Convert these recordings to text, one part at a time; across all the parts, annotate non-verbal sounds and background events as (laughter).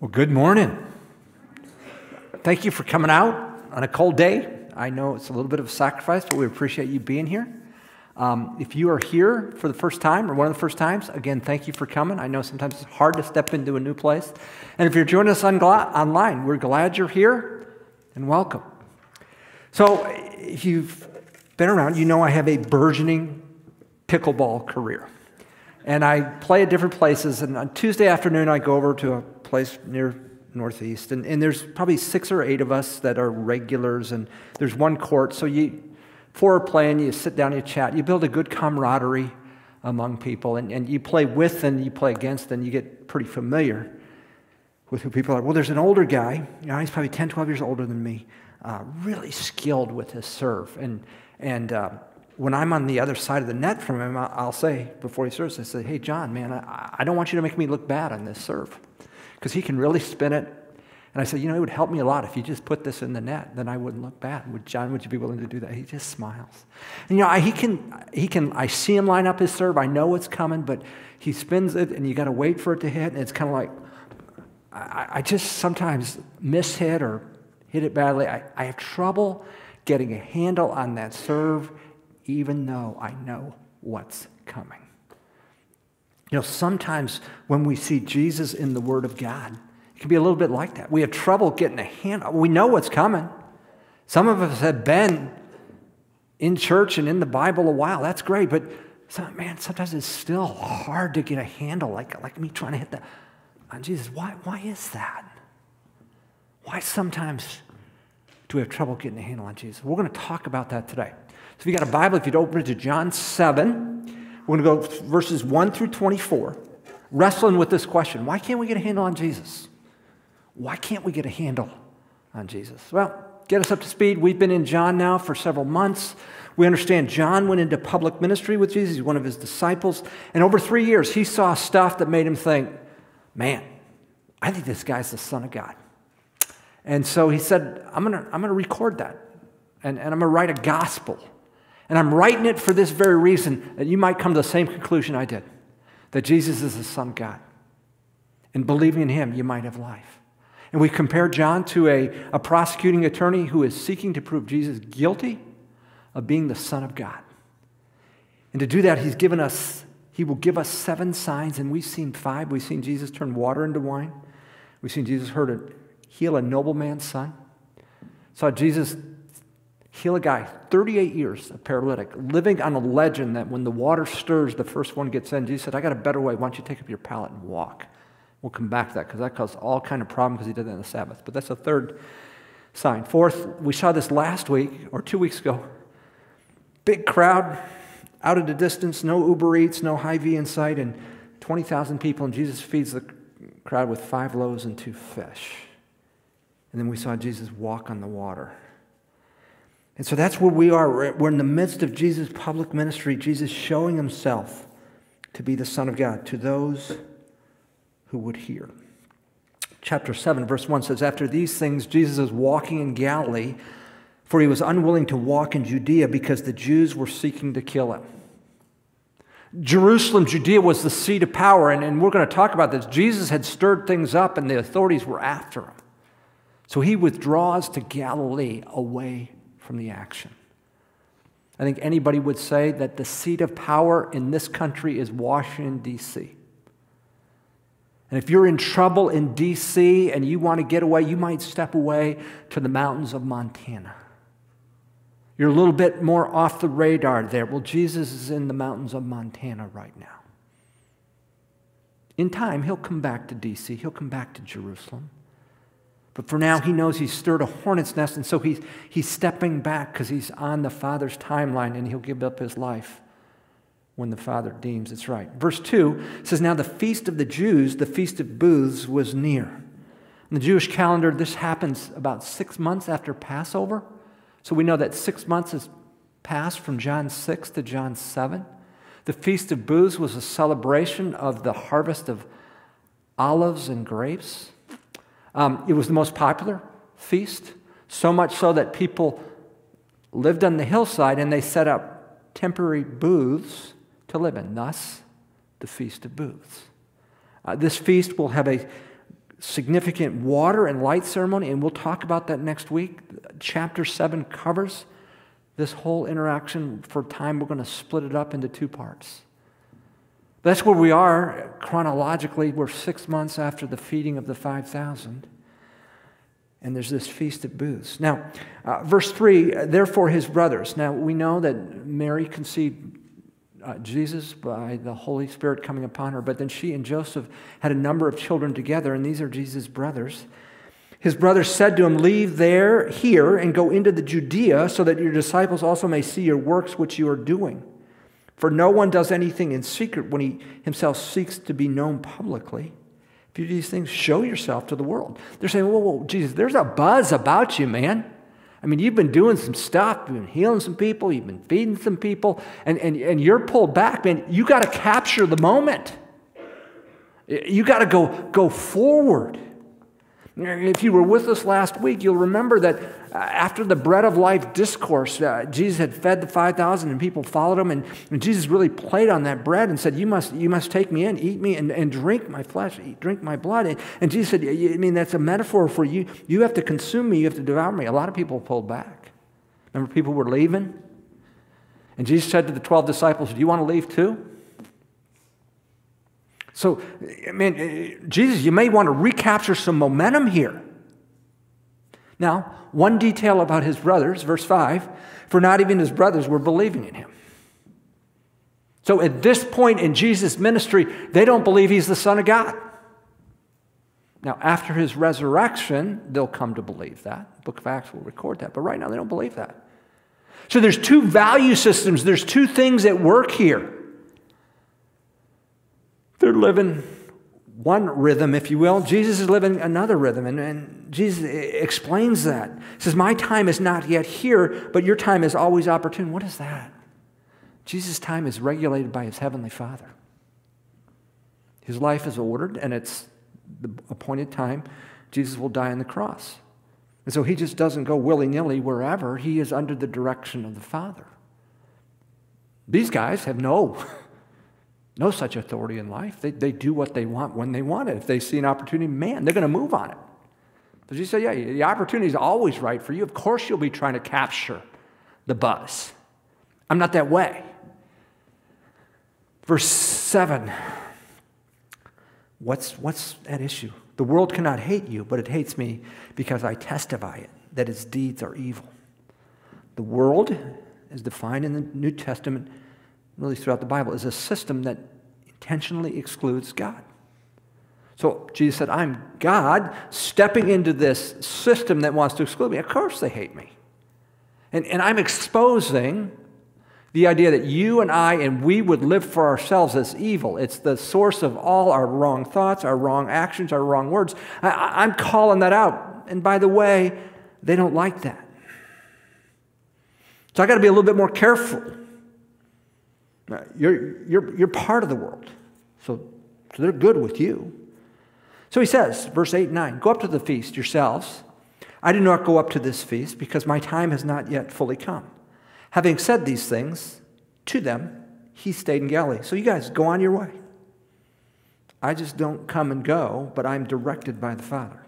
Well, good morning. Thank you for coming out on a cold day. I know it's a little bit of a sacrifice, but we appreciate you being here. Um, if you are here for the first time or one of the first times, again, thank you for coming. I know sometimes it's hard to step into a new place. And if you're joining us on online, we're glad you're here and welcome. So, if you've been around, you know I have a burgeoning pickleball career. And I play at different places. And on Tuesday afternoon, I go over to a place near Northeast. And, and there's probably six or eight of us that are regulars. And there's one court. So you, four are playing, you sit down, you chat, you build a good camaraderie among people. And, and you play with and you play against, and you get pretty familiar with who people are. Well, there's an older guy, you know, he's probably 10, 12 years older than me, uh, really skilled with his serve. And, and uh, when I'm on the other side of the net from him, I'll say, before he serves, I say, hey, John, man, I, I don't want you to make me look bad on this serve because he can really spin it. And I said, you know, it would help me a lot if you just put this in the net, then I wouldn't look bad. Would John, would you be willing to do that? He just smiles. And you know, I, he can, he can, I see him line up his serve. I know it's coming, but he spins it and you got to wait for it to hit. And it's kind of like, I, I, just sometimes miss hit or hit it badly. I, I have trouble getting a handle on that serve even though I know what's coming. You know, sometimes when we see Jesus in the Word of God, it can be a little bit like that. We have trouble getting a handle. We know what's coming. Some of us have been in church and in the Bible a while. That's great, but some, man, sometimes it's still hard to get a handle, like, like me trying to hit the on Jesus. Why, why is that? Why sometimes do we have trouble getting a handle on Jesus? We're going to talk about that today. So if you got a Bible, if you'd open it to John 7, we're going to go verses 1 through 24, wrestling with this question why can't we get a handle on Jesus? Why can't we get a handle on Jesus? Well, get us up to speed. We've been in John now for several months. We understand John went into public ministry with Jesus. He's one of his disciples. And over three years, he saw stuff that made him think, man, I think this guy's the Son of God. And so he said, I'm going to I'm to record that. And, and I'm going to write a gospel and I'm writing it for this very reason that you might come to the same conclusion I did that Jesus is the Son of God. And believing in Him, you might have life. And we compare John to a, a prosecuting attorney who is seeking to prove Jesus guilty of being the Son of God. And to do that, He's given us, He will give us seven signs, and we've seen five. We've seen Jesus turn water into wine. We've seen Jesus heal a nobleman's son. Saw Jesus heal a guy, 38 years, a paralytic, living on a legend that when the water stirs, the first one gets in. Jesus said, I got a better way. Why don't you take up your pallet and walk? We'll come back to that because that caused all kind of problems because he did that on the Sabbath. But that's the third sign. Fourth, we saw this last week or two weeks ago. Big crowd, out at a distance, no Uber Eats, no Hy-Vee in sight, and 20,000 people, and Jesus feeds the crowd with five loaves and two fish. And then we saw Jesus walk on the water. And so that's where we are. We're in the midst of Jesus' public ministry, Jesus showing himself to be the Son of God to those who would hear. Chapter 7, verse 1 says, After these things, Jesus is walking in Galilee, for he was unwilling to walk in Judea because the Jews were seeking to kill him. Jerusalem, Judea was the seat of power, and, and we're going to talk about this. Jesus had stirred things up, and the authorities were after him. So he withdraws to Galilee away from the action. I think anybody would say that the seat of power in this country is Washington, D.C. And if you're in trouble in D.C. and you want to get away, you might step away to the mountains of Montana. You're a little bit more off the radar there. Well, Jesus is in the mountains of Montana right now. In time, he'll come back to D.C., he'll come back to Jerusalem. But for now, he knows he's stirred a hornet's nest, and so he's, he's stepping back because he's on the Father's timeline and he'll give up his life when the Father deems it's right. Verse 2 says, Now the feast of the Jews, the feast of booths, was near. In the Jewish calendar, this happens about six months after Passover. So we know that six months has passed from John 6 to John 7. The Feast of Booths was a celebration of the harvest of olives and grapes. Um, it was the most popular feast, so much so that people lived on the hillside and they set up temporary booths to live in, thus, the Feast of Booths. Uh, this feast will have a significant water and light ceremony, and we'll talk about that next week. Chapter 7 covers this whole interaction. For time, we're going to split it up into two parts. That's where we are chronologically. We're six months after the feeding of the 5,000. And there's this feast at booths. Now, uh, verse 3 therefore his brothers. Now, we know that Mary conceived uh, Jesus by the Holy Spirit coming upon her, but then she and Joseph had a number of children together, and these are Jesus' brothers. His brothers said to him, Leave there, here, and go into the Judea, so that your disciples also may see your works which you are doing. For no one does anything in secret when he himself seeks to be known publicly. If you do these things, show yourself to the world. They're saying, Whoa, whoa, Jesus, there's a buzz about you, man. I mean, you've been doing some stuff, you've been healing some people, you've been feeding some people, and, and, and you're pulled back, man. You got to capture the moment. You got to go, go forward. If you were with us last week, you'll remember that after the bread of life discourse, uh, Jesus had fed the 5,000 and people followed him. And, and, Jesus really played on that bread and said, You must, you must take me in, eat me, and, and drink my flesh, eat, drink my blood. And, and Jesus said, I mean, that's a metaphor for you. You have to consume me, you have to devour me. A lot of people pulled back. Remember, people were leaving? And Jesus said to the 12 disciples, Do you want to leave too? So, I mean, Jesus, you may want to recapture some momentum here. Now, one detail about his brothers, verse 5 for not even his brothers were believing in him. So at this point in Jesus' ministry, they don't believe he's the Son of God. Now, after his resurrection, they'll come to believe that. The book of Acts will record that. But right now, they don't believe that. So there's two value systems, there's two things at work here. They're living one rhythm, if you will. Jesus is living another rhythm. And, and Jesus explains that. He says, My time is not yet here, but your time is always opportune. What is that? Jesus' time is regulated by his heavenly Father. His life is ordered, and it's the appointed time. Jesus will die on the cross. And so he just doesn't go willy nilly wherever. He is under the direction of the Father. These guys have no (laughs) no such authority in life. They, they do what they want when they want it. If they see an opportunity, man, they're going to move on it. But say, yeah, the opportunity is always right for you. Of course, you'll be trying to capture the buzz. I'm not that way. Verse 7 what's, what's at issue? The world cannot hate you, but it hates me because I testify it, that its deeds are evil. The world, as defined in the New Testament, really throughout the Bible, is a system that intentionally excludes God. So Jesus said, I'm God stepping into this system that wants to exclude me. Of course they hate me. And, and I'm exposing the idea that you and I and we would live for ourselves as evil. It's the source of all our wrong thoughts, our wrong actions, our wrong words. I, I'm calling that out. And by the way, they don't like that. So I got to be a little bit more careful you're, you're, you're part of the world. So, so they're good with you. So he says, verse 8 and 9, Go up to the feast yourselves. I do not go up to this feast because my time has not yet fully come. Having said these things to them, he stayed in Galilee. So you guys go on your way. I just don't come and go, but I'm directed by the Father.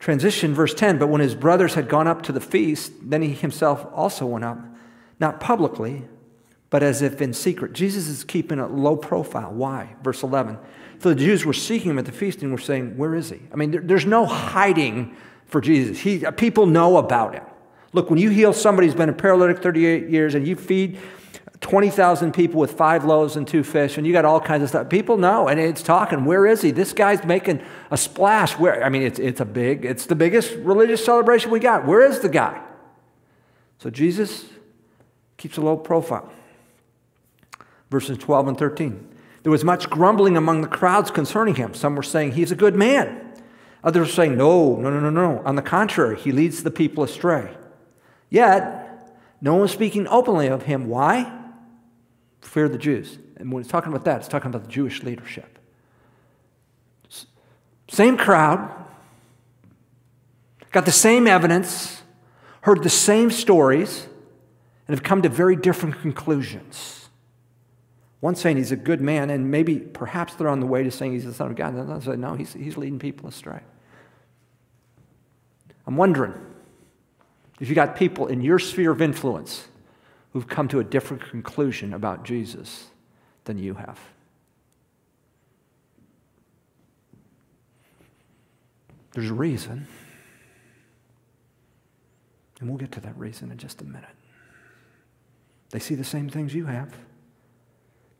Transition, verse 10 But when his brothers had gone up to the feast, then he himself also went up, not publicly, but as if in secret. Jesus is keeping a low profile. Why? Verse 11. So the Jews were seeking him at the feast and were saying, Where is he? I mean, there, there's no hiding for Jesus. He, uh, people know about him. Look, when you heal somebody who's been a paralytic 38 years and you feed 20,000 people with five loaves and two fish, and you got all kinds of stuff. People know, and it's talking. Where is he? This guy's making a splash. Where? I mean, it's, it's a big, it's the biggest religious celebration we got. Where is the guy? So Jesus keeps a low profile verses 12 and 13. There was much grumbling among the crowds concerning him. Some were saying, He's a good man. Others were saying, No, no, no, no, no. On the contrary, he leads the people astray. Yet, no one was speaking openly of him. Why? Fear the Jews. And when he's talking about that, it's talking about the Jewish leadership. Same crowd, got the same evidence, heard the same stories, and have come to very different conclusions. One saying he's a good man, and maybe perhaps they're on the way to saying he's the Son of God. And another said, no, he's, he's leading people astray. I'm wondering if you got people in your sphere of influence who've come to a different conclusion about Jesus than you have. There's a reason. And we'll get to that reason in just a minute. They see the same things you have.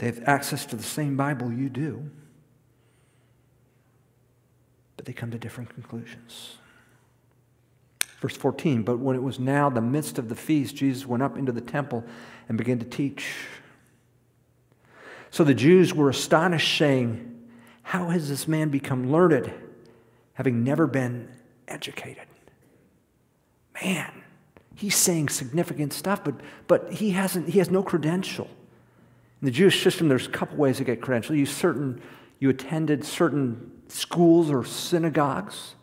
They have access to the same Bible you do. But they come to different conclusions. Verse 14, but when it was now the midst of the feast, Jesus went up into the temple and began to teach. So the Jews were astonished, saying, How has this man become learned, having never been educated? Man, he's saying significant stuff, but, but he, hasn't, he has no credential. In the Jewish system, there's a couple ways to get credential. You, certain, you attended certain schools or synagogues,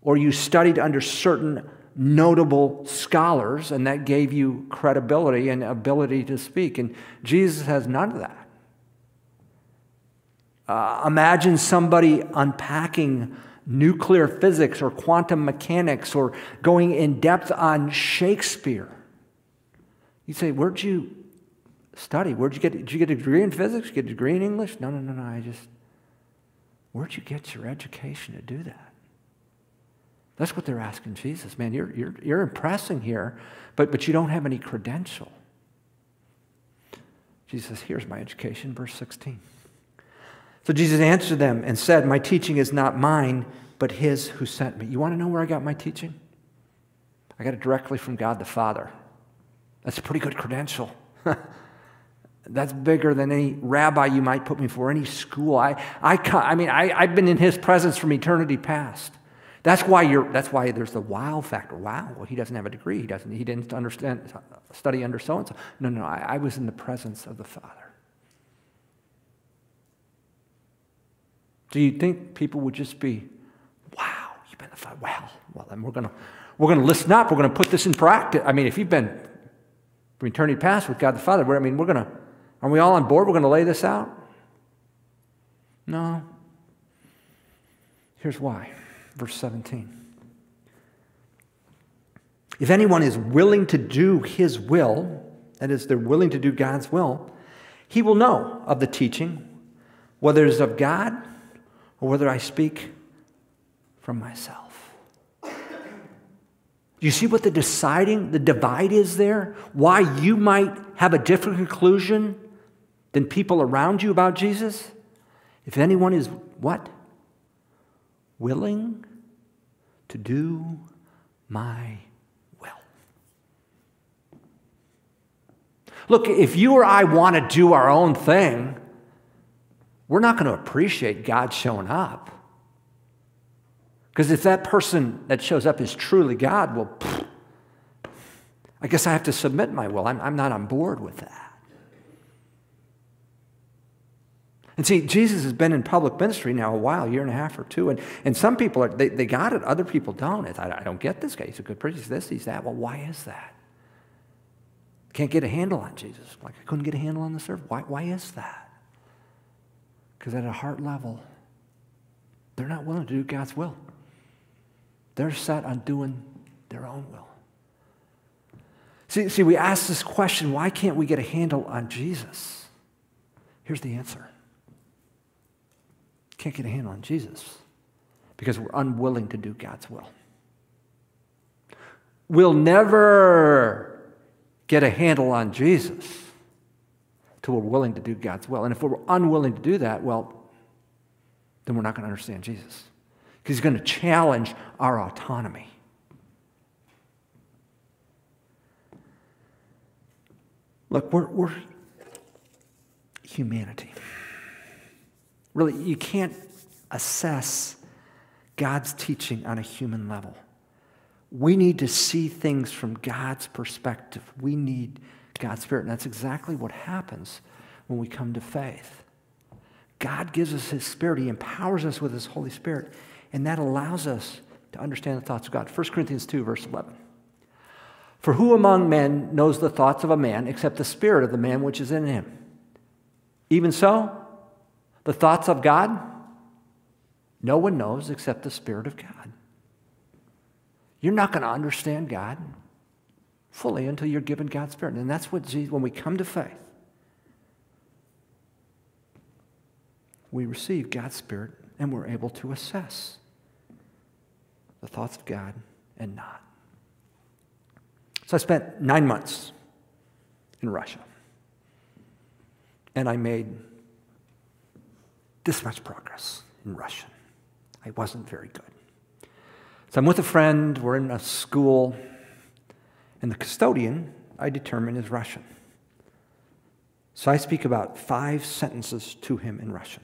or you studied under certain notable scholars, and that gave you credibility and ability to speak. And Jesus has none of that. Uh, imagine somebody unpacking nuclear physics or quantum mechanics or going in depth on Shakespeare. You'd say, Where'd you study? Where'd you get? Did you get a degree in physics? Get a degree in English? No, no, no, no. I just. Where'd you get your education to do that? That's what they're asking Jesus. Man, you're, you're, you're impressing here, but, but you don't have any credential. Jesus says, Here's my education, verse 16. So Jesus answered them and said, My teaching is not mine, but his who sent me. You want to know where I got my teaching? I got it directly from God the Father. That's a pretty good credential. (laughs) That's bigger than any rabbi you might put me for, any school. I, I, I mean, I, I've been in his presence from eternity past. That's why, you're, that's why there's the wow factor. Wow, well, he doesn't have a degree. He, doesn't, he didn't understand, study under so and so. No, no, I, I was in the presence of the Father. Do you think people would just be, wow, you've been the Father? Wow, well, then we're going to we're going to listen up. We're going to put this in practice. I mean, if you've been from eternity past with God the Father, I mean, we're going to, are we all on board? We're going to lay this out? No. Here's why. Verse 17. If anyone is willing to do his will, that is, they're willing to do God's will, he will know of the teaching, whether it is of God or whether I speak from myself. Do you see what the deciding, the divide is there? Why you might have a different conclusion than people around you about Jesus? If anyone is what? Willing to do my will. Look, if you or I want to do our own thing, we're not going to appreciate God showing up. Because if that person that shows up is truly God, well, pfft, I guess I have to submit my will. I'm, I'm not on board with that. And see, Jesus has been in public ministry now a while, a year and a half or two, and, and some people, are, they, they got it, other people don't. I, I don't get this guy. He's a good preacher. He's this, he's that. Well, why is that? Can't get a handle on Jesus. Like I couldn't get a handle on the servant. Why, why is that? Because at a heart level, they're not willing to do God's will. They're set on doing their own will. See, see, we ask this question why can't we get a handle on Jesus? Here's the answer can't get a handle on Jesus because we're unwilling to do God's will. We'll never get a handle on Jesus till we're willing to do God's will. And if we're unwilling to do that, well, then we're not going to understand Jesus because he's going to challenge our autonomy. Look, we're, we're humanity. Really, you can't assess God's teaching on a human level. We need to see things from God's perspective. We need God's Spirit. And that's exactly what happens when we come to faith. God gives us His Spirit, He empowers us with His Holy Spirit, and that allows us to understand the thoughts of God. 1 Corinthians 2, verse 11. For who among men knows the thoughts of a man except the spirit of the man which is in him? Even so, the thoughts of God, no one knows except the Spirit of God. You're not going to understand God fully until you're given God's Spirit. And that's what Jesus, when we come to faith, we receive God's Spirit and we're able to assess the thoughts of God and not. So I spent nine months in Russia. And I made this much progress in Russian. I wasn't very good. So I'm with a friend, we're in a school, and the custodian I determine is Russian. So I speak about five sentences to him in Russian.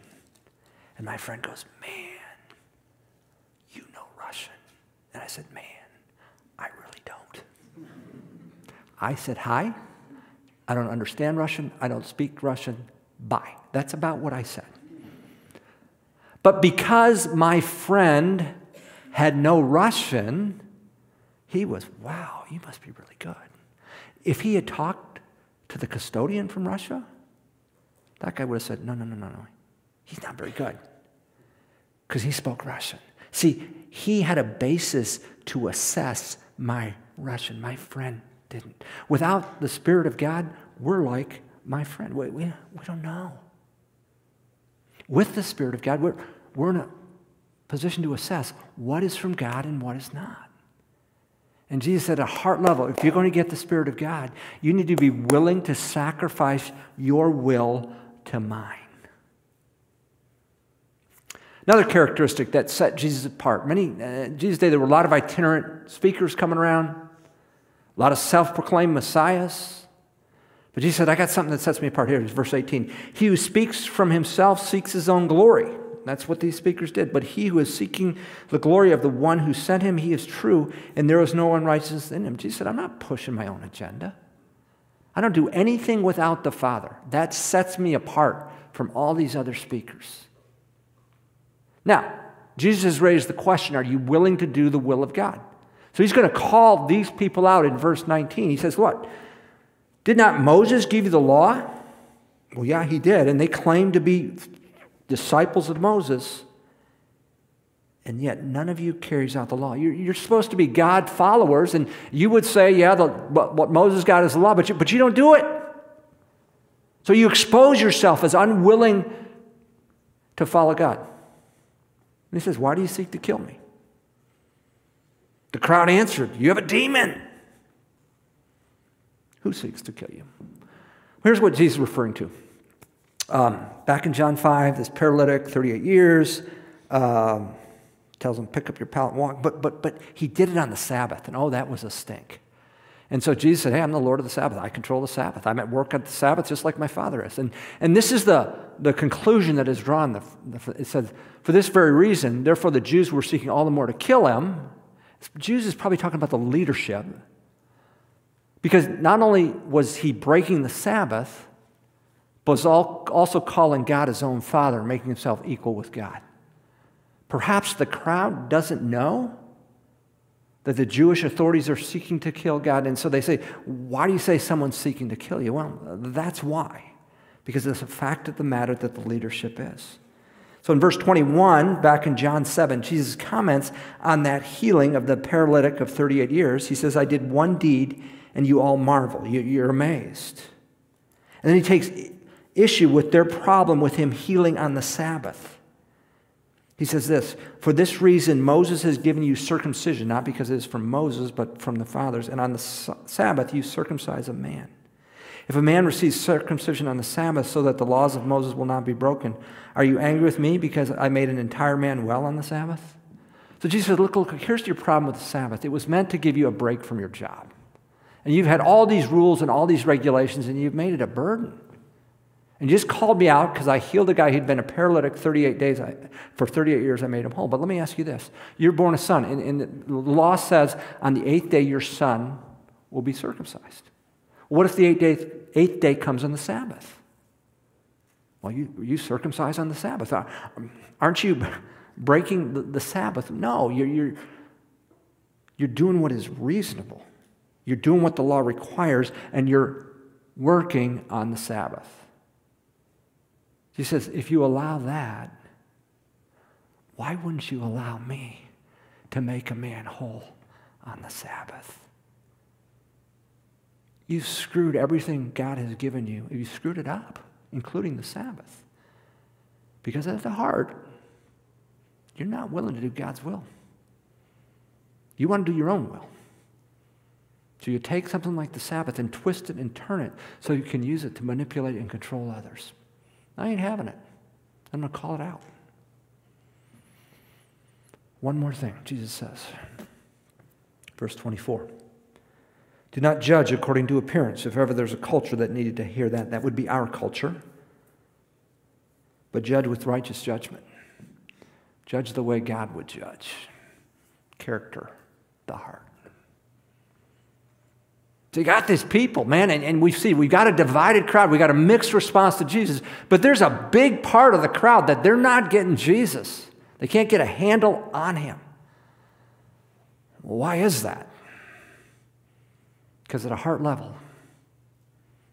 And my friend goes, Man, you know Russian. And I said, Man, I really don't. I said, Hi. I don't understand Russian. I don't speak Russian. Bye. That's about what I said. But because my friend had no Russian, he was, wow, you must be really good. If he had talked to the custodian from Russia, that guy would have said, no, no, no, no, no. He's not very good because he spoke Russian. See, he had a basis to assess my Russian. My friend didn't. Without the Spirit of God, we're like my friend. We, we, we don't know. With the Spirit of God, we're, we're in a position to assess what is from God and what is not. And Jesus said, at a heart level, if you're going to get the Spirit of God, you need to be willing to sacrifice your will to mine. Another characteristic that set Jesus apart. Many uh, Jesus' day, there were a lot of itinerant speakers coming around, a lot of self-proclaimed messiahs. But Jesus said, "I got something that sets me apart." Here, verse 18: "He who speaks from himself seeks his own glory." That's what these speakers did. But he who is seeking the glory of the one who sent him, he is true, and there is no unrighteousness in him. Jesus said, "I'm not pushing my own agenda. I don't do anything without the Father. That sets me apart from all these other speakers." Now, Jesus has raised the question are you willing to do the will of God? So he's going to call these people out in verse 19. He says, What? Did not Moses give you the law? Well, yeah, he did. And they claim to be disciples of Moses. And yet, none of you carries out the law. You're, you're supposed to be God followers, and you would say, Yeah, the, what, what Moses got is the law, but you, but you don't do it. So you expose yourself as unwilling to follow God. And he says, Why do you seek to kill me? The crowd answered, You have a demon. Who seeks to kill you? Here's what Jesus is referring to. Um, back in John 5, this paralytic, 38 years, um, tells him, Pick up your pallet and walk. But, but, but he did it on the Sabbath, and oh, that was a stink. And so Jesus said, Hey, I'm the Lord of the Sabbath. I control the Sabbath. I'm at work at the Sabbath just like my Father is. And, and this is the, the conclusion that is drawn. The, the, it says, For this very reason, therefore the Jews were seeking all the more to kill him. Jews is probably talking about the leadership. Because not only was he breaking the Sabbath, but was also calling God his own Father, making himself equal with God. Perhaps the crowd doesn't know that the Jewish authorities are seeking to kill God. And so they say, Why do you say someone's seeking to kill you? Well, that's why. Because it's a fact of the matter that the leadership is. So in verse 21, back in John 7, Jesus comments on that healing of the paralytic of 38 years. He says, I did one deed and you all marvel. You're amazed. And then he takes issue with their problem with him healing on the Sabbath. He says this For this reason, Moses has given you circumcision, not because it is from Moses, but from the fathers. And on the Sabbath, you circumcise a man. If a man receives circumcision on the Sabbath so that the laws of Moses will not be broken, are you angry with me because I made an entire man well on the Sabbath? So Jesus said, Look, look, here's your problem with the Sabbath. It was meant to give you a break from your job. And you've had all these rules and all these regulations, and you've made it a burden. And you just called me out because I healed a guy who'd been a paralytic 38 days. I, for 38 years, I made him whole. But let me ask you this You're born a son, and, and the law says on the eighth day, your son will be circumcised. What if the eighth day, eighth day comes on the Sabbath? Well, you, you circumcise on the Sabbath. Uh, aren't you breaking the, the Sabbath? No, you're, you're, you're doing what is reasonable. You're doing what the law requires, and you're working on the Sabbath. He says, if you allow that, why wouldn't you allow me to make a man whole on the Sabbath? You've screwed everything God has given you. You screwed it up, including the Sabbath. Because at the heart, you're not willing to do God's will. You want to do your own will. So you take something like the Sabbath and twist it and turn it so you can use it to manipulate and control others. I ain't having it. I'm going to call it out. One more thing, Jesus says. Verse 24. Do not judge according to appearance. If ever there's a culture that needed to hear that, that would be our culture. But judge with righteous judgment. Judge the way God would judge. Character, the heart. So you got these people, man, and, and we see we've got a divided crowd. We got a mixed response to Jesus. But there's a big part of the crowd that they're not getting Jesus. They can't get a handle on him. why is that? Because at a heart level,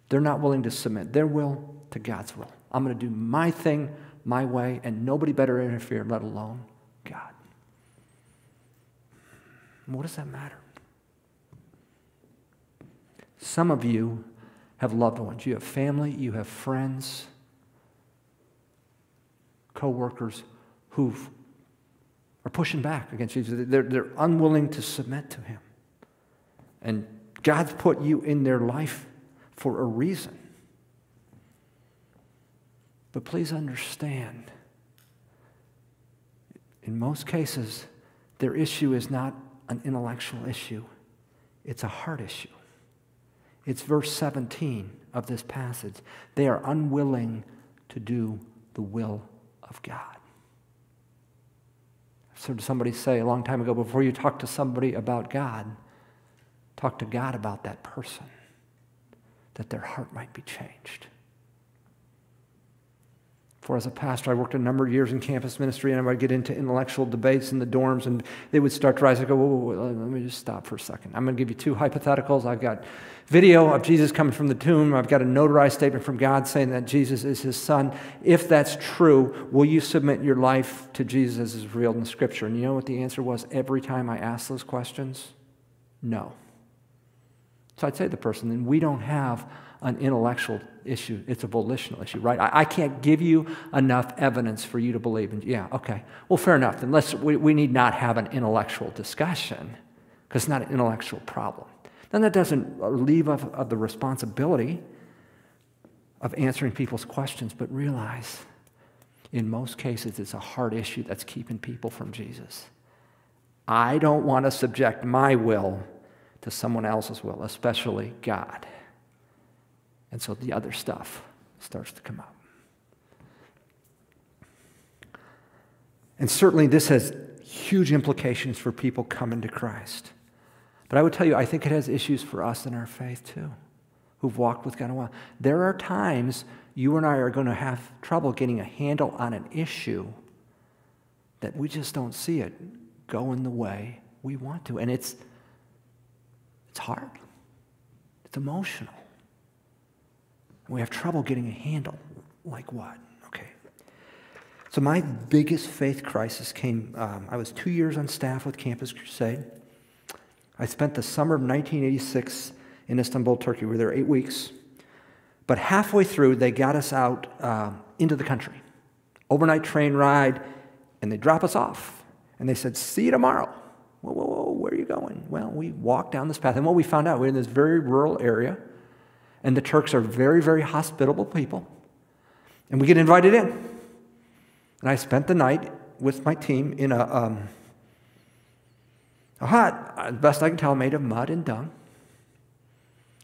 they're not willing to submit their will to God's will. I'm going to do my thing my way, and nobody better interfere, let alone God. what does that matter? Some of you have loved ones. You have family, you have friends, co-workers who are pushing back against Jesus. They're, they're unwilling to submit to him. And God's put you in their life for a reason. But please understand, in most cases, their issue is not an intellectual issue, it's a heart issue. It's verse 17 of this passage. They are unwilling to do the will of God. I've heard somebody say a long time ago before you talk to somebody about God, talk to God about that person, that their heart might be changed. For as a pastor, I worked a number of years in campus ministry, and I would get into intellectual debates in the dorms, and they would start to rise. I go, whoa, whoa, whoa, let me just stop for a second. I'm going to give you two hypotheticals. I've got video of Jesus coming from the tomb. I've got a notarized statement from God saying that Jesus is his son. If that's true, will you submit your life to Jesus as is revealed in Scripture? And you know what the answer was every time I asked those questions? No. So I'd say to the person, then we don't have an intellectual issue, it's a volitional issue, right? I, I, can't give you enough evidence for you to believe in. Yeah, okay. Well, fair enough. Then let's, we, we need not have an intellectual discussion because it's not an intellectual problem. Then that doesn't uh, leave of, of the responsibility of answering people's questions, but realize in most cases it's a hard issue that's keeping people from Jesus. I don't want to subject my will to someone else's will, especially God. And so the other stuff starts to come out. And certainly this has huge implications for people coming to Christ. But I would tell you, I think it has issues for us in our faith too, who've walked with God a while. There are times you and I are going to have trouble getting a handle on an issue that we just don't see it going the way we want to. And it's, it's hard, it's emotional. We have trouble getting a handle. Like what? Okay. So, my biggest faith crisis came. Um, I was two years on staff with Campus Crusade. I spent the summer of 1986 in Istanbul, Turkey. We were there eight weeks. But halfway through, they got us out uh, into the country. Overnight train ride, and they drop us off. And they said, See you tomorrow. Whoa, whoa, whoa, where are you going? Well, we walked down this path. And what we found out, we're in this very rural area. And the Turks are very, very hospitable people. And we get invited in. And I spent the night with my team in a, um, a hut, as best I can tell, made of mud and dung.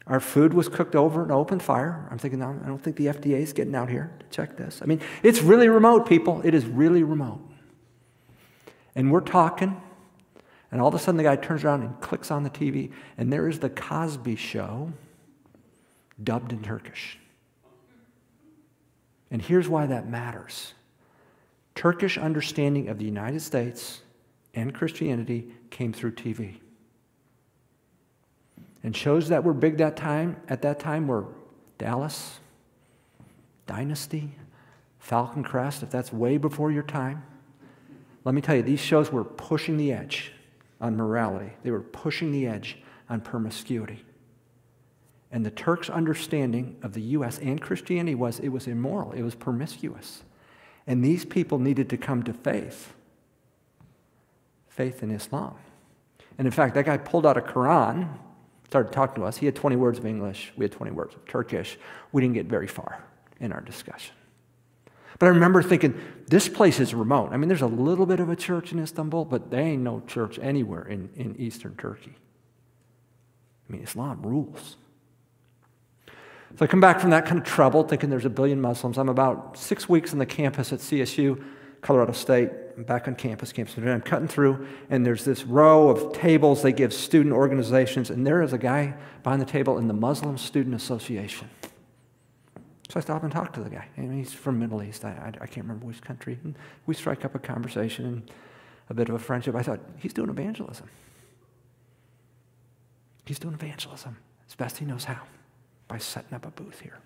Our food was cooked over an open fire. I'm thinking, I don't think the FDA is getting out here to check this. I mean, it's really remote, people. It is really remote. And we're talking, and all of a sudden the guy turns around and clicks on the TV, and there is the Cosby Show dubbed in Turkish. And here's why that matters Turkish understanding of the United States and Christianity came through TV. And shows that were big that time at that time were Dallas, Dynasty, Falcon Crest, if that's way before your time, let me tell you, these shows were pushing the edge on morality. They were pushing the edge on promiscuity. And the Turks' understanding of the U.S. and Christianity was it was immoral, it was promiscuous. And these people needed to come to faith faith in Islam. And in fact, that guy pulled out a Quran, started talking to us. He had 20 words of English, we had 20 words of Turkish. We didn't get very far in our discussion. But I remember thinking, this place is remote. I mean, there's a little bit of a church in Istanbul, but there ain't no church anywhere in, in eastern Turkey. I mean, Islam rules. So I come back from that kind of trouble, thinking there's a billion Muslims. I'm about six weeks on the campus at CSU, Colorado State. I'm back on campus, campus. I'm cutting through, and there's this row of tables they give student organizations, and there is a guy behind the table in the Muslim Student Association. So I stop and talk to the guy. I mean, he's from Middle East. I, I, I, can't remember which country. And we strike up a conversation and a bit of a friendship. I thought, he's doing evangelism. He's doing evangelism as best he knows how by setting up a booth here.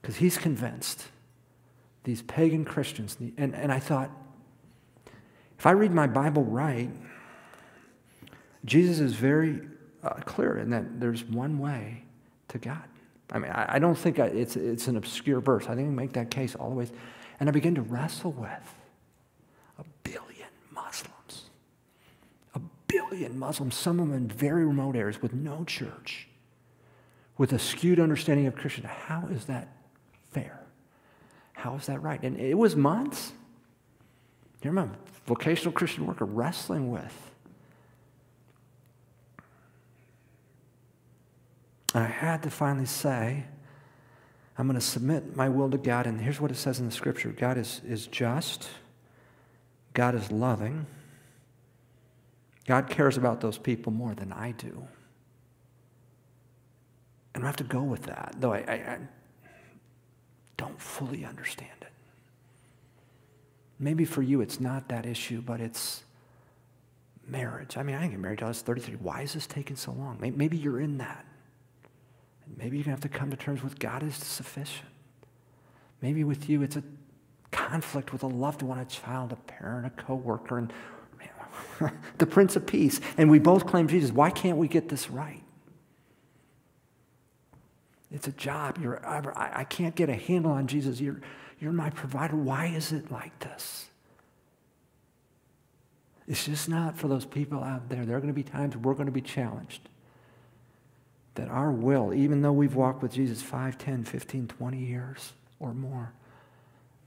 Because he's convinced these pagan Christians, and, and I thought, if I read my Bible right, Jesus is very uh, clear in that there's one way to God. I mean, I, I don't think I, it's, it's an obscure verse. I think we make that case all the way. And I begin to wrestle with a billion Muslims. A billion Muslims, some of them in very remote areas with no church, with a skewed understanding of Christian. How is that fair? How is that right? And it was months. You remember, vocational Christian worker wrestling with And I had to finally say, I'm going to submit my will to God. And here's what it says in the scripture God is, is just, God is loving. God cares about those people more than I do. And I have to go with that, though I, I, I don't fully understand it. Maybe for you it's not that issue, but it's marriage. I mean, I didn't get married till I was 33. Why is this taking so long? Maybe you're in that. Maybe you're going to have to come to terms with God is sufficient. Maybe with you, it's a conflict with a loved one, a child, a parent, a coworker, and (laughs) the Prince of Peace. And we both claim Jesus. Why can't we get this right? It's a job. You're, I, I can't get a handle on Jesus. You're, you're my provider. Why is it like this? It's just not for those people out there. There are going to be times we're going to be challenged that our will, even though we've walked with Jesus 5, 10, 15, 20 years or more,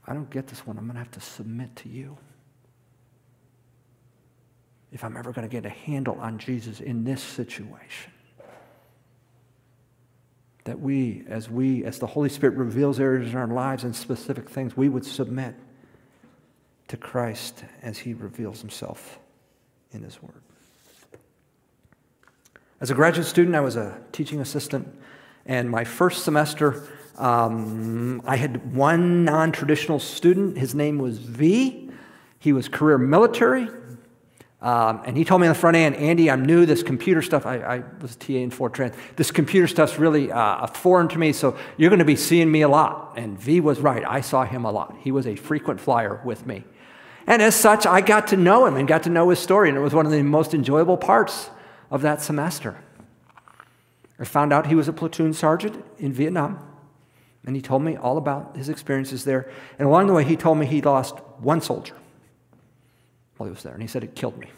I don't get this one. I'm going to have to submit to you. If I'm ever going to get a handle on Jesus in this situation. That we, as we, as the Holy Spirit reveals areas in our lives and specific things, we would submit to Christ as he reveals himself in his word. As a graduate student, I was a teaching assistant, and my first semester, um, I had one non traditional student. His name was V. He was career military. Um, and he told me on the front end, Andy, I'm new. This computer stuff, I, I was a TA in Fortran. This computer stuff's really uh, foreign to me, so you're going to be seeing me a lot. And V was right. I saw him a lot. He was a frequent flyer with me. And as such, I got to know him and got to know his story, and it was one of the most enjoyable parts of that semester. I found out he was a platoon sergeant in Vietnam, and he told me all about his experiences there. And along the way, he told me he lost one soldier while he was there, and he said it killed me.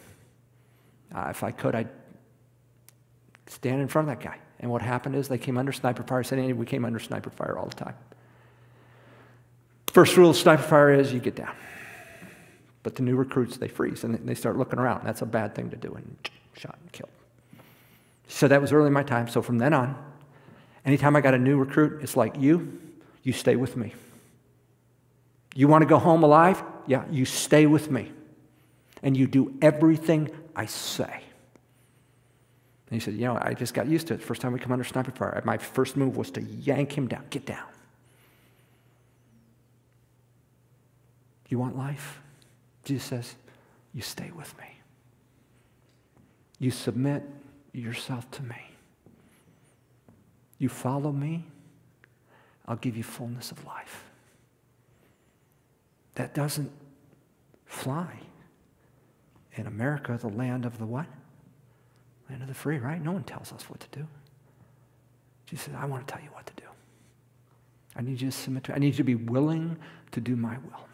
Uh, if I could, I'd stand in front of that guy. And what happened is they came under sniper fire. Said, Andy, we came under sniper fire all the time. First rule of sniper fire is you get down. But the new recruits, they freeze and they start looking around. That's a bad thing to do, and shot and killed. So that was early in my time. So from then on, anytime I got a new recruit, it's like, you, you stay with me. You want to go home alive? Yeah, you stay with me. And you do everything I say. And he said, You know, I just got used to it. First time we come under sniper fire, my first move was to yank him down. Get down. You want life? Jesus says, You stay with me. You submit yourself to me. You follow me, I'll give you fullness of life. that doesn't fly. In America, the land of the what? Land of the free, right? No one tells us what to do. Jesus says, I want to tell you what to do. I need you to submit to I need you to be willing to do my will.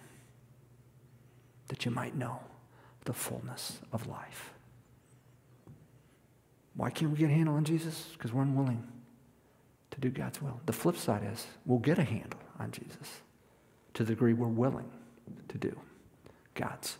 That you might know the fullness of life. Why can't we get a handle on Jesus? Because we're unwilling to do God's will. The flip side is we'll get a handle on Jesus to the degree we're willing to do God's